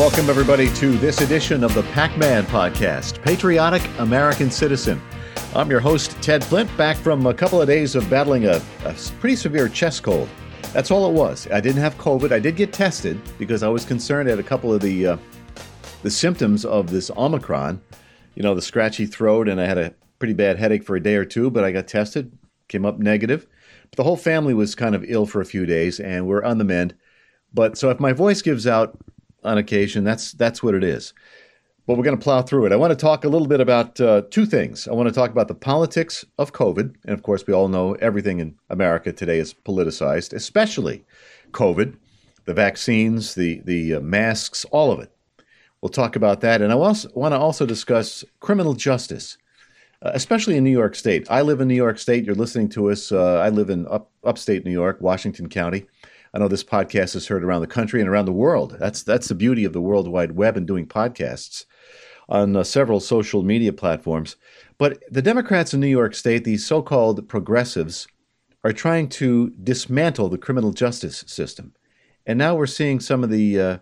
Welcome, everybody, to this edition of the Pac Man Podcast Patriotic American Citizen. I'm your host, Ted Flint, back from a couple of days of battling a, a pretty severe chest cold. That's all it was. I didn't have COVID. I did get tested because I was concerned at a couple of the uh, the symptoms of this Omicron. You know, the scratchy throat, and I had a pretty bad headache for a day or two. But I got tested, came up negative. But the whole family was kind of ill for a few days, and we're on the mend. But so if my voice gives out on occasion. That's that's what it is. But we're going to plow through it. I want to talk a little bit about uh, two things. I want to talk about the politics of COVID, and of course, we all know everything in America today is politicized, especially COVID, the vaccines, the the uh, masks, all of it. We'll talk about that, and I also want to also discuss criminal justice, uh, especially in New York State. I live in New York State. You're listening to us. Uh, I live in up, upstate New York, Washington County. I know this podcast is heard around the country and around the world. That's that's the beauty of the World Wide Web and doing podcasts on uh, several social media platforms. But the Democrats in New York State, these so-called progressives, are trying to dismantle the criminal justice system, and now we're seeing some of the uh,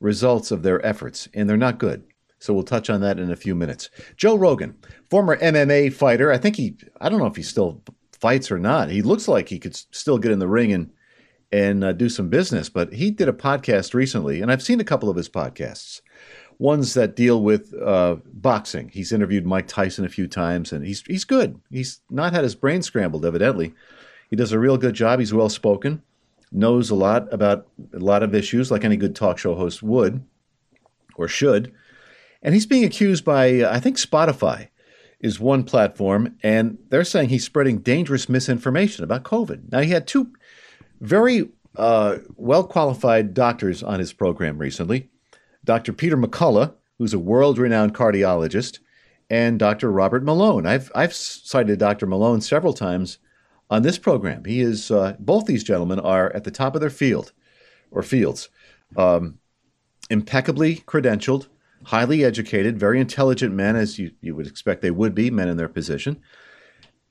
results of their efforts, and they're not good. So we'll touch on that in a few minutes. Joe Rogan, former MMA fighter, I think he, I don't know if he still fights or not. He looks like he could still get in the ring and and uh, do some business. But he did a podcast recently, and I've seen a couple of his podcasts, ones that deal with uh, boxing. He's interviewed Mike Tyson a few times, and he's he's good. He's not had his brain scrambled, evidently. He does a real good job. He's well spoken, knows a lot about a lot of issues, like any good talk show host would or should. And he's being accused by, I think, Spotify is one platform, and they're saying he's spreading dangerous misinformation about COVID. Now, he had two very uh, well qualified doctors on his program recently Dr. Peter McCullough, who's a world renowned cardiologist, and Dr. Robert Malone. I've, I've cited Dr. Malone several times on this program. He is, uh, both these gentlemen are at the top of their field or fields, um, impeccably credentialed, highly educated, very intelligent men, as you, you would expect they would be, men in their position.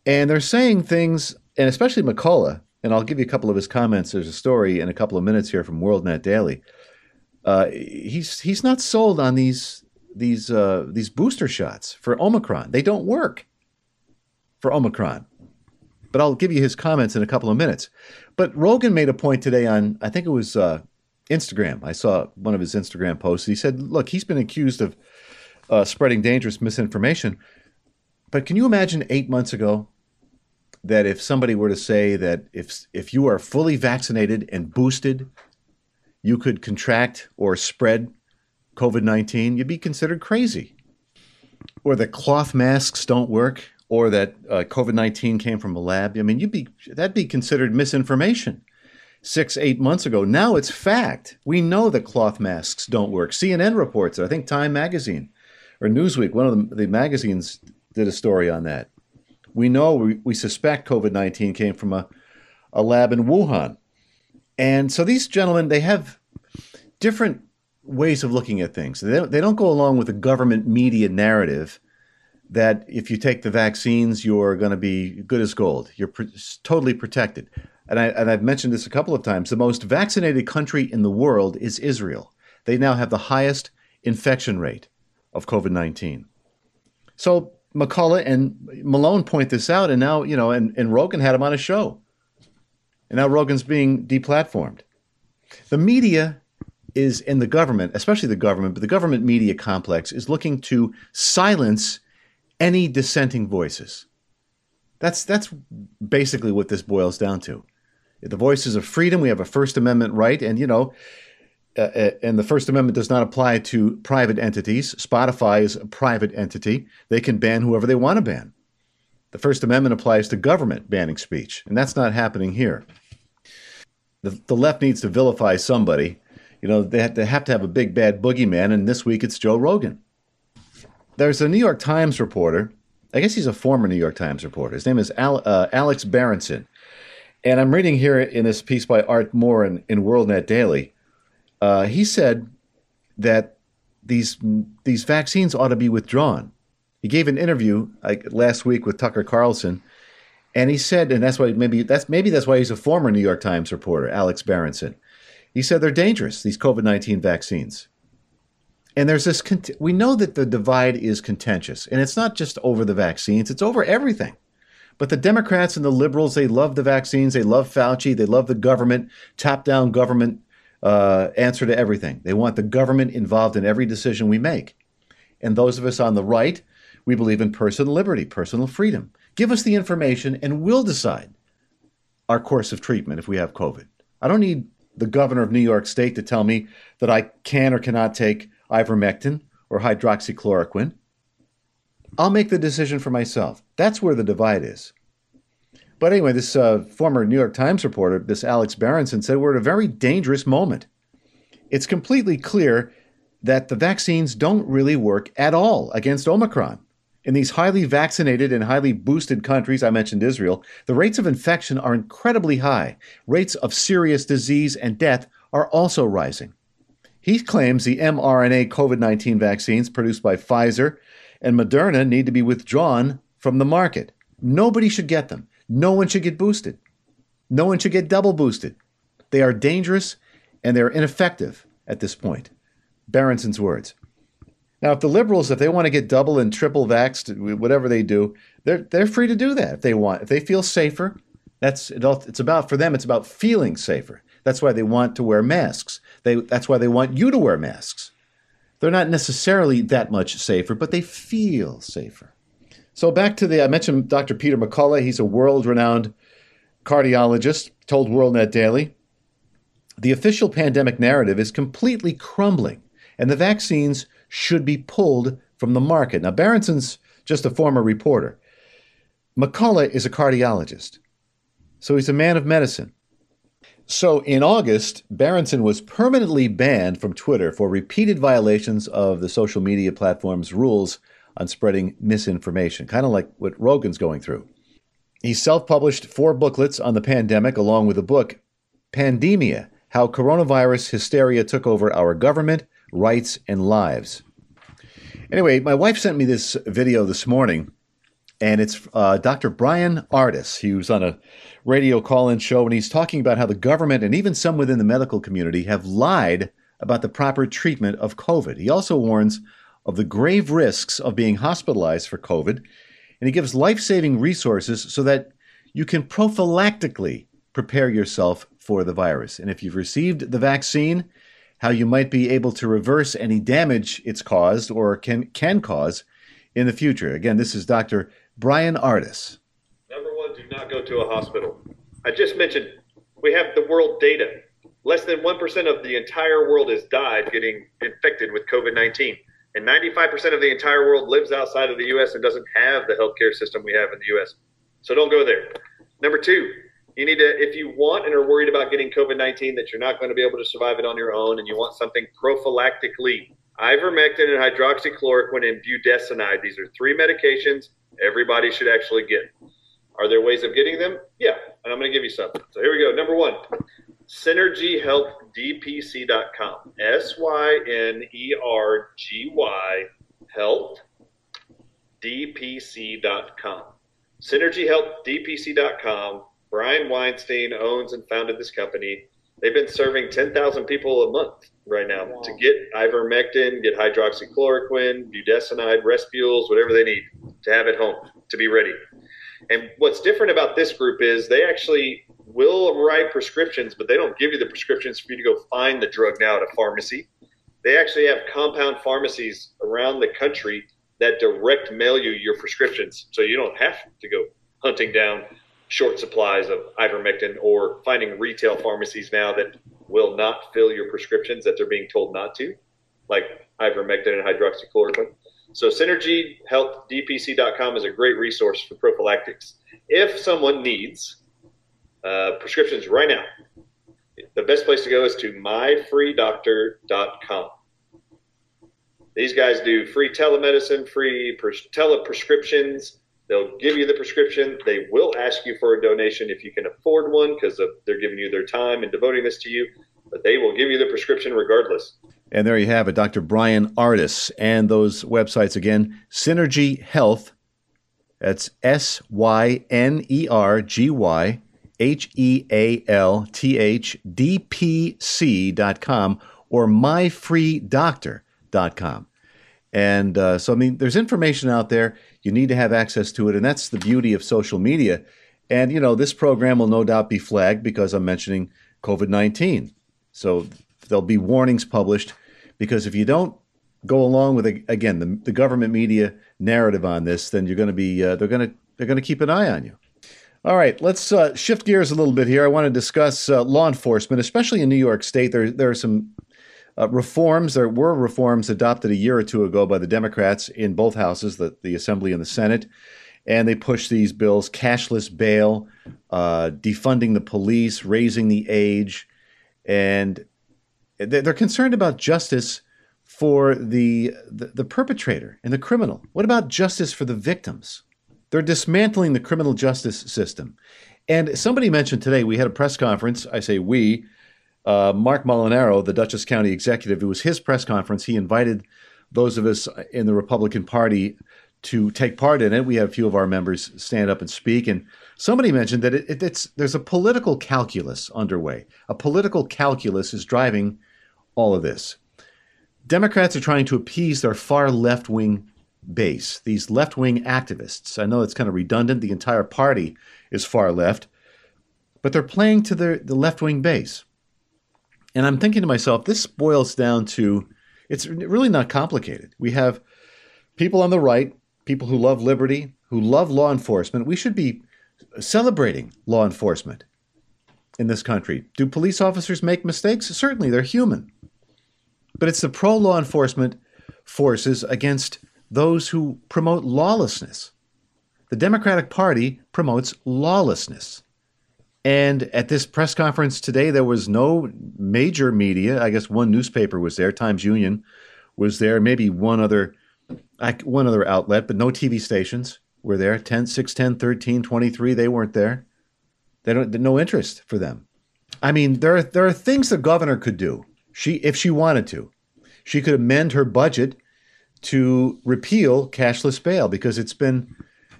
And they're saying things, and especially McCullough, and I'll give you a couple of his comments. There's a story in a couple of minutes here from WorldNet Daily. Uh, he's he's not sold on these these uh, these booster shots for Omicron. They don't work for Omicron. But I'll give you his comments in a couple of minutes. But Rogan made a point today on I think it was uh, Instagram. I saw one of his Instagram posts. He said, "Look, he's been accused of uh, spreading dangerous misinformation." But can you imagine eight months ago that if somebody were to say that if if you are fully vaccinated and boosted, you could contract or spread COVID nineteen, you'd be considered crazy. Or that cloth masks don't work, or that uh, COVID nineteen came from a lab. I mean, you'd be that'd be considered misinformation. Six, eight months ago. Now it's fact. We know that cloth masks don't work. CNN reports it. I think Time Magazine or Newsweek, one of the, the magazines, did a story on that. We know, we, we suspect COVID 19 came from a, a lab in Wuhan. And so these gentlemen, they have different ways of looking at things. They don't, they don't go along with the government media narrative that if you take the vaccines, you're going to be good as gold. You're totally protected. And, I, and I've mentioned this a couple of times. The most vaccinated country in the world is Israel. They now have the highest infection rate of COVID 19. So McCullough and Malone point this out, and now you know, and, and Rogan had him on a show, and now Rogan's being deplatformed. The media is in the government, especially the government, but the government media complex is looking to silence any dissenting voices. That's that's basically what this boils down to. The voices of freedom. We have a First Amendment right, and you know, uh, uh, and the First Amendment does not apply to private entities. Spotify is a private entity. They can ban whoever they want to ban. The First Amendment applies to government banning speech, and that's not happening here. The, the left needs to vilify somebody. You know, they have, to have to have a big bad boogeyman, and this week it's Joe Rogan. There's a New York Times reporter. I guess he's a former New York Times reporter. His name is Al, uh, Alex Berenson. And I'm reading here in this piece by Art Moore in, in WorldNet Daily uh, he said that these these vaccines ought to be withdrawn. He gave an interview like last week with Tucker Carlson, and he said, and that's why maybe that's maybe that's why he's a former New York Times reporter, Alex Berenson. He said they're dangerous these COVID nineteen vaccines. And there's this, we know that the divide is contentious, and it's not just over the vaccines, it's over everything. But the Democrats and the liberals, they love the vaccines, they love Fauci, they love the government, top down government uh, answer to everything. They want the government involved in every decision we make. And those of us on the right, we believe in personal liberty, personal freedom. Give us the information and we'll decide our course of treatment if we have COVID. I don't need the governor of New York State to tell me that I can or cannot take ivermectin or hydroxychloroquine. I'll make the decision for myself. That's where the divide is. But anyway, this uh, former New York Times reporter, this Alex Berenson, said we're at a very dangerous moment. It's completely clear that the vaccines don't really work at all against Omicron. In these highly vaccinated and highly boosted countries, I mentioned Israel, the rates of infection are incredibly high. Rates of serious disease and death are also rising. He claims the mRNA COVID 19 vaccines produced by Pfizer and Moderna need to be withdrawn from the market. Nobody should get them. No one should get boosted. No one should get double boosted. They are dangerous and they're ineffective at this point. Berenson's words. Now, if the liberals, if they want to get double and triple vaxxed, whatever they do, they're they're free to do that if they want. If they feel safer, that's it's about for them. It's about feeling safer. That's why they want to wear masks. They that's why they want you to wear masks. They're not necessarily that much safer, but they feel safer. So back to the I mentioned Dr. Peter McCullough. He's a world-renowned cardiologist. Told WorldNet Daily, the official pandemic narrative is completely crumbling, and the vaccines should be pulled from the market. Now, Berenson's just a former reporter. McCullough is a cardiologist, so he's a man of medicine. So in August, Berenson was permanently banned from Twitter for repeated violations of the social media platform's rules on spreading misinformation, kind of like what Rogan's going through. He self published four booklets on the pandemic, along with a book, Pandemia How Coronavirus Hysteria Took Over Our Government rights, and lives. Anyway, my wife sent me this video this morning, and it's uh, Dr. Bryan Ardis. He was on a radio call in show, and he's talking about how the government and even some within the medical community have lied about the proper treatment of COVID. He also warns of the grave risks of being hospitalized for COVID, and he gives life saving resources so that you can prophylactically prepare yourself for the virus. And if you've received the vaccine, how you might be able to reverse any damage it's caused or can, can cause in the future. Again, this is Dr. Bryan Ardis. Number one, do not go to a hospital. I just mentioned we have the world data. Less than 1% of the entire world has died getting infected with COVID 19. And 95% of the entire world lives outside of the U.S. and doesn't have the healthcare system we have in the U.S. So don't go there. Number two, you need to, if you want and are worried about getting COVID 19 that you're not going to be able to survive it on your own and you want something prophylactically, ivermectin and hydroxychloroquine and budesonide. These are three medications everybody should actually get. Are there ways of getting them? Yeah, and I'm going to give you some. So here we go. Number one, synergyhealthdpc.com. S Y N E R G Y health dpc.com. Synergyhealthdpc.com Brian Weinstein owns and founded this company. They've been serving 10,000 people a month right now wow. to get ivermectin, get hydroxychloroquine, budesonide, respules, whatever they need to have at home to be ready. And what's different about this group is they actually will write prescriptions, but they don't give you the prescriptions for you to go find the drug now at a pharmacy. They actually have compound pharmacies around the country that direct mail you your prescriptions. So you don't have to go hunting down short supplies of ivermectin or finding retail pharmacies now that will not fill your prescriptions that they're being told not to, like ivermectin and hydroxychloroquine. So synergyhealthdpc.com is a great resource for prophylactics. If someone needs uh, prescriptions right now, the best place to go is to myfreedoctor.com. These guys do free telemedicine, free pres- teleprescriptions, They'll give you the prescription. They will ask you for a donation if you can afford one because they're giving you their time and devoting this to you, but they will give you the prescription regardless. And there you have it, Dr. Bryan Ardis. And those websites again Synergy Health, that's S Y N E R G Y H E A L T H D P C dot com or myfreedoctor packman.com. And uh, so, I mean, there's information out there. You need to have access to it. And that's the beauty of social media. And, you know, this program will no doubt be flagged because I'm mentioning COVID 19. So there'll be warnings published because if you don't go along with, again, the, the government media narrative on this, then you're going to be, uh, they're going to, they're going to keep an eye on you. All right, let's uh, shift gears a little bit here. I want to discuss uh, law enforcement, especially in New York State. There, there are some uh, reforms. There were reforms adopted a year or two ago by the Democrats in both houses, the, the Assembly and the Senate, and they pushed these bills: cashless bail, uh, defunding the police, raising the age, and they're concerned about justice for the, the, the perpetrator and the criminal. What about justice for the victims? They're dismantling the criminal justice system. And somebody mentioned today, we had a press conference. I say we. Uh, Marc Molinaro, the Dutchess County executive, it was his press conference. He invited those of us in the Republican Party to take part in it. We had a few of our members stand up and speak. And somebody mentioned that it, it, it's there's a political calculus underway. A political calculus is driving all of this. Democrats are trying to appease their far left wing base, these left wing activists. I know it's kind of redundant. The entire party is far left, but they're playing to the, the left wing base. And I'm thinking to myself, this boils down to it's really not complicated. We have people on the right, people who love liberty, who love law enforcement. We should be celebrating law enforcement in this country. Do police officers make mistakes? Certainly, they're human. But it's the pro law enforcement forces against those who promote lawlessness. The Democratic Party promotes lawlessness. And at this press conference today, there was no major media. I guess one newspaper was there, Times Union was there, maybe one other one other outlet, but no TV stations were there. 10, 6, 10, 13, 23, they weren't there. They don't no interest for them. I mean, there are, there are things the governor could do. She if she wanted to. She could amend her budget to repeal cashless bail because it's been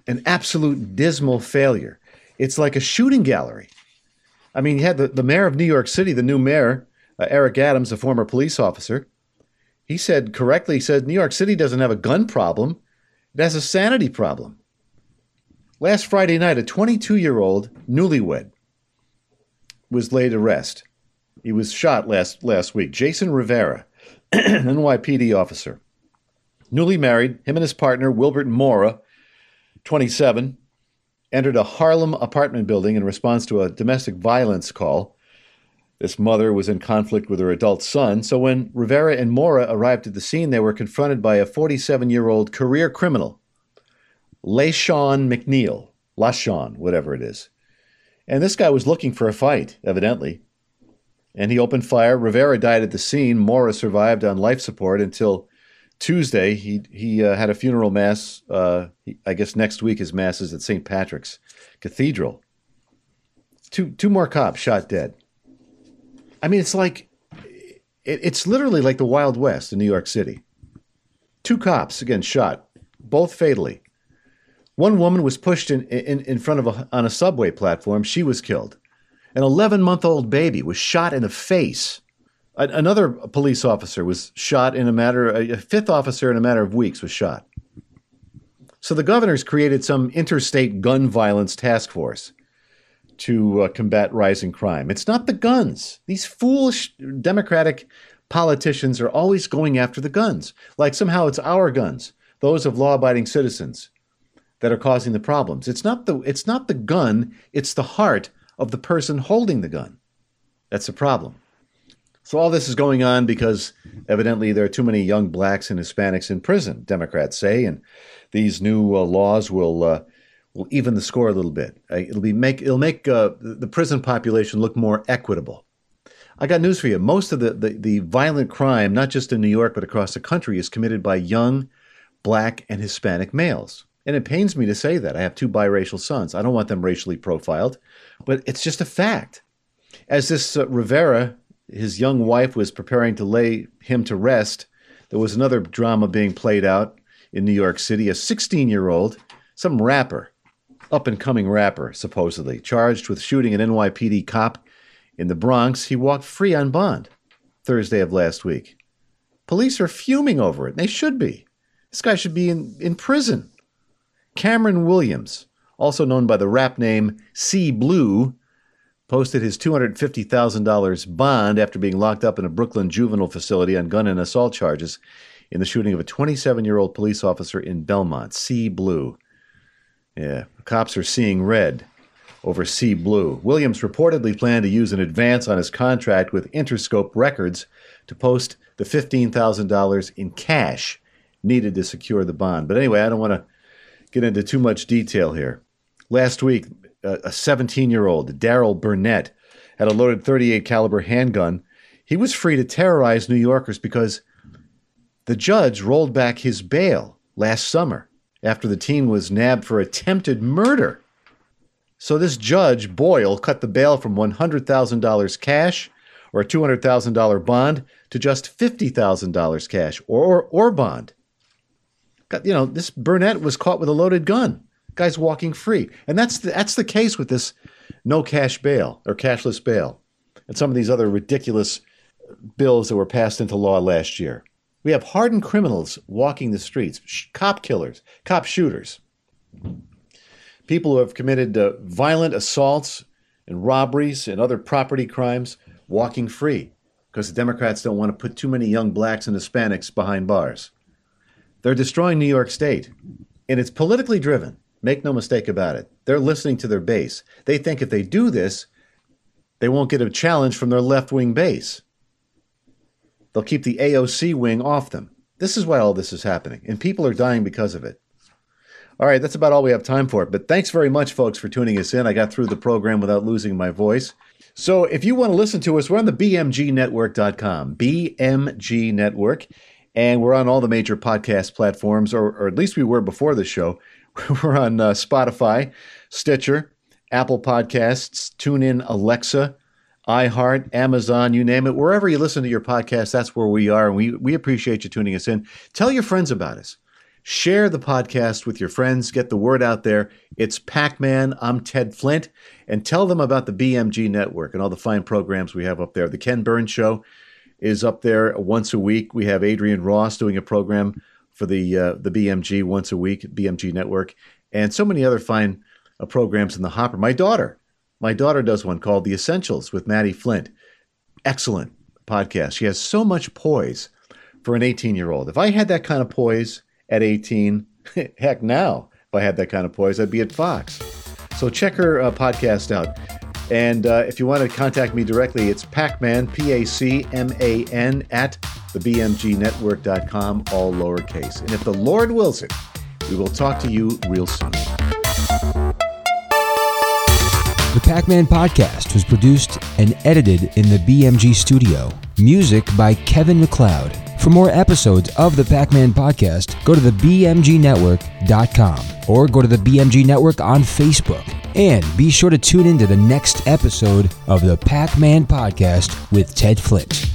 an absolute dismal failure. It's like a shooting gallery. I mean, you had the, the mayor of New York City, the new mayor, uh, Eric Adams, a former police officer. He said correctly, he said New York City doesn't have a gun problem, it has a sanity problem. Last Friday night, a 22 year old newlywed was laid to rest. He was shot last, last week. Jason Rivera, NYPD officer. Newly married, him and his partner, Wilbert Mora, 27, entered a Harlem apartment building in response to a domestic violence call. This mother was in conflict with her adult son, so when Rivera and Mora arrived at the scene, they were confronted by a 47 year old career criminal, LaShawn McNeil, LaShawn, whatever it is. And this guy was looking for a fight, evidently. And he opened fire. Rivera died at the scene. Mora survived on life support until Tuesday, he he uh, had a funeral mass. Uh, he, I guess next week his mass is at St. Patrick's Cathedral. Two two more cops shot dead. I mean, it's like it, it's literally like the Wild West in New York City. Two cops again shot, both fatally. One woman was pushed in, in, in front of a, on a subway platform. She was killed. An 11 month old baby was shot in the face Another police officer was shot in a matter, a fifth officer in a matter of weeks was shot. So the governor's created some interstate gun violence task force to uh, combat rising crime. It's not the guns. These foolish Democratic politicians are always going after the guns, like somehow it's our guns, those of law-abiding citizens, that are causing the problems. It's not the it's not the gun, it's the heart of the person holding the gun. That's the problem. So all this is going on because evidently there are too many young blacks and Hispanics in prison, Democrats say, and these new uh, laws will uh, will even the score a little bit. Uh, it'll be make it'll make uh, the prison population look more equitable. I got news for you. Most of the, the, the violent crime, not just in New York but across the country, is committed by young black and Hispanic males. And it pains me to say that. I have two biracial sons. I don't want them racially profiled, but it's just a fact. As this uh, Rivera his young wife was preparing to lay him to rest, there was another drama being played out in New York City. A 16 year old, some rapper, up and coming rapper, supposedly, charged with shooting an NYPD cop in the Bronx, he walked free on bond Thursday of last week. Police are fuming over it. They should be. This guy should be in, in prison. Cameron Williams, also known by the rap name C Blue, posted his $250,000 bond after being locked up in a Brooklyn juvenile facility on gun and assault charges in the shooting of a 27 year old police officer in Belmont. C Blue. Yeah, cops are seeing red over C Blue. Williams reportedly planned to use an advance on his contract with Interscope Records to post the $15,000 in cash needed to secure the bond. But anyway, I don't want to get into too much detail here. Last week, a 17 year old, Daryl Burnett, had a loaded 38 caliber handgun. He was free to terrorize New Yorkers because the judge rolled back his bail last summer after the teen was nabbed for attempted murder. So this judge, Boyle, cut the bail from $100,000 cash or a $200,000 bond to just $50,000 cash or, or, or bond. You know, this Burnett was caught with a loaded gun. Guy's walking free. And that's the, that's the case with this no cash bail or cashless bail and some of these other ridiculous bills that were passed into law last year. We have hardened criminals walking the streets, sh- cop killers, cop shooters, people who have committed uh, violent assaults and robberies and other property crimes walking free because the Democrats don't want to put too many young blacks and Hispanics behind bars. They're destroying New York State, and it's politically driven. Make no mistake about it. They're listening to their base. They think if they do this, they won't get a challenge from their left wing base. They'll keep the AOC wing off them. This is why all this is happening, and people are dying because of it. All right, that's about all we have time for. But thanks very much, folks, for tuning us in. I got through the program without losing my voice. So if you want to listen to us, we're on the bmgnetwork.com, BMG Network, and we're on all the major podcast platforms, or, or at least we were before the show. We're on uh, Spotify, Stitcher, Apple Podcasts, TuneIn, Alexa, iHeart, Amazon, you name it. Wherever you listen to your podcast, that's where we are. And we, we appreciate you tuning us in. Tell your friends about us. Share the podcast with your friends. Get the word out there. It's Pac Man. I'm Ted Flint. And tell them about the BMG Network and all the fine programs we have up there. The Ken Burns Show is up there once a week. We have Adrian Ross doing a program for the uh, the BMG once a week, BMG Network, and so many other fine uh, programs in the hopper. My daughter, my daughter does one called The Essentials with Maddie Flint. Excellent podcast. She has so much poise for an 18 year old. If I had that kind of poise at 18, heck, now if I had that kind of poise, I'd be at Fox. So check her uh, podcast out. And uh, if you want to contact me directly, it's Pacman, P A C M A N, at thebmgnetwork.com, all lowercase. And if the Lord wills it, we will talk to you real soon. The Pac Man podcast was produced and edited in the BMG studio. Music by Kevin MacLeod. For more episodes of the Pac Man podcast, go to the BMGnetwork.com or go to the BMG Network on Facebook. And be sure to tune in to the next episode of the Pac Man podcast with Ted Flint.